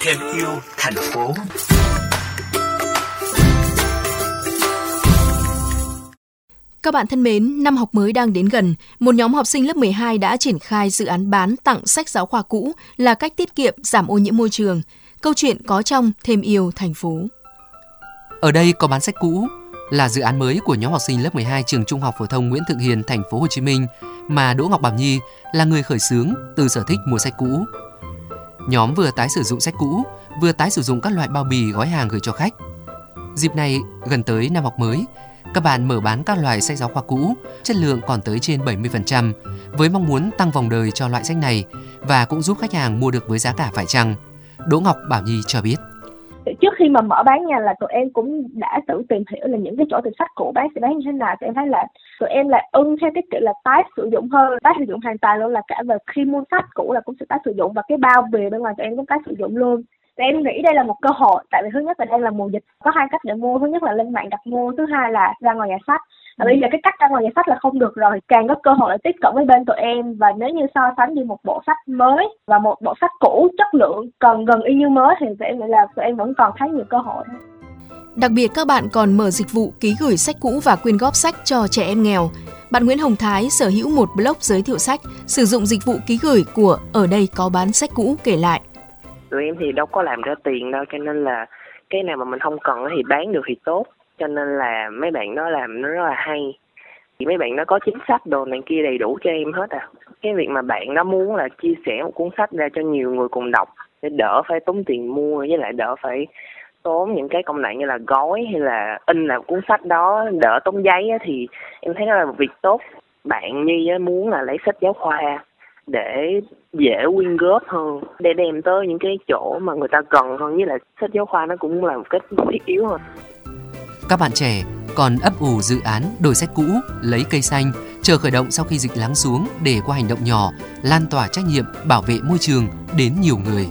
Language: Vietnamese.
thêm yêu thành phố Các bạn thân mến, năm học mới đang đến gần, một nhóm học sinh lớp 12 đã triển khai dự án bán tặng sách giáo khoa cũ là cách tiết kiệm giảm ô nhiễm môi trường. Câu chuyện có trong Thêm yêu thành phố. Ở đây có bán sách cũ là dự án mới của nhóm học sinh lớp 12 trường Trung học phổ thông Nguyễn Thượng Hiền, thành phố Hồ Chí Minh mà Đỗ Ngọc Bảo Nhi là người khởi xướng từ sở thích mua sách cũ. Nhóm vừa tái sử dụng sách cũ, vừa tái sử dụng các loại bao bì gói hàng gửi cho khách. Dịp này gần tới năm học mới, các bạn mở bán các loại sách giáo khoa cũ, chất lượng còn tới trên 70%, với mong muốn tăng vòng đời cho loại sách này và cũng giúp khách hàng mua được với giá cả phải chăng. Đỗ Ngọc Bảo Nhi cho biết trước khi mà mở bán nhà là tụi em cũng đã tự tìm hiểu là những cái chỗ tiệm sách cũ bán sẽ bán như thế nào. Tụi em thấy là tụi em là ưng theo cái kiểu là tái sử dụng hơn, tái sử dụng hoàn toàn luôn, là cả về khi mua sách cũ là cũng sẽ tái sử dụng và cái bao bì bên ngoài tụi em cũng tái sử dụng luôn. Tụi em nghĩ đây là một cơ hội, tại vì thứ nhất là đang là mùa dịch, có hai cách để mua. Thứ nhất là lên mạng đặt mua, thứ hai là ra ngoài nhà sách và bây giờ cái cách ra ngoài nhà sách là không được rồi càng có cơ hội để tiếp cận với bên tụi em và nếu như so sánh như một bộ sách mới và một bộ sách cũ chất lượng còn gần y như mới thì nghĩ là tụi em vẫn còn thấy nhiều cơ hội Đặc biệt các bạn còn mở dịch vụ ký gửi sách cũ và quyên góp sách cho trẻ em nghèo. Bạn Nguyễn Hồng Thái sở hữu một blog giới thiệu sách, sử dụng dịch vụ ký gửi của Ở đây có bán sách cũ kể lại. Tụi em thì đâu có làm ra tiền đâu cho nên là cái nào mà mình không cần thì bán được thì tốt cho nên là mấy bạn đó làm nó rất là hay. Thì mấy bạn nó có chính sách đồ này kia đầy đủ cho em hết à. Cái việc mà bạn đó muốn là chia sẻ một cuốn sách ra cho nhiều người cùng đọc để đỡ phải tốn tiền mua với lại đỡ phải tốn những cái công đoạn như là gói hay là in là cuốn sách đó đỡ tốn giấy á, thì em thấy nó là một việc tốt. Bạn nhi muốn là lấy sách giáo khoa để dễ quyên góp hơn để đem tới những cái chỗ mà người ta cần hơn với lại sách giáo khoa nó cũng là một cách thiết yếu hơn các bạn trẻ còn ấp ủ dự án đổi sách cũ, lấy cây xanh, chờ khởi động sau khi dịch lắng xuống để qua hành động nhỏ, lan tỏa trách nhiệm bảo vệ môi trường đến nhiều người.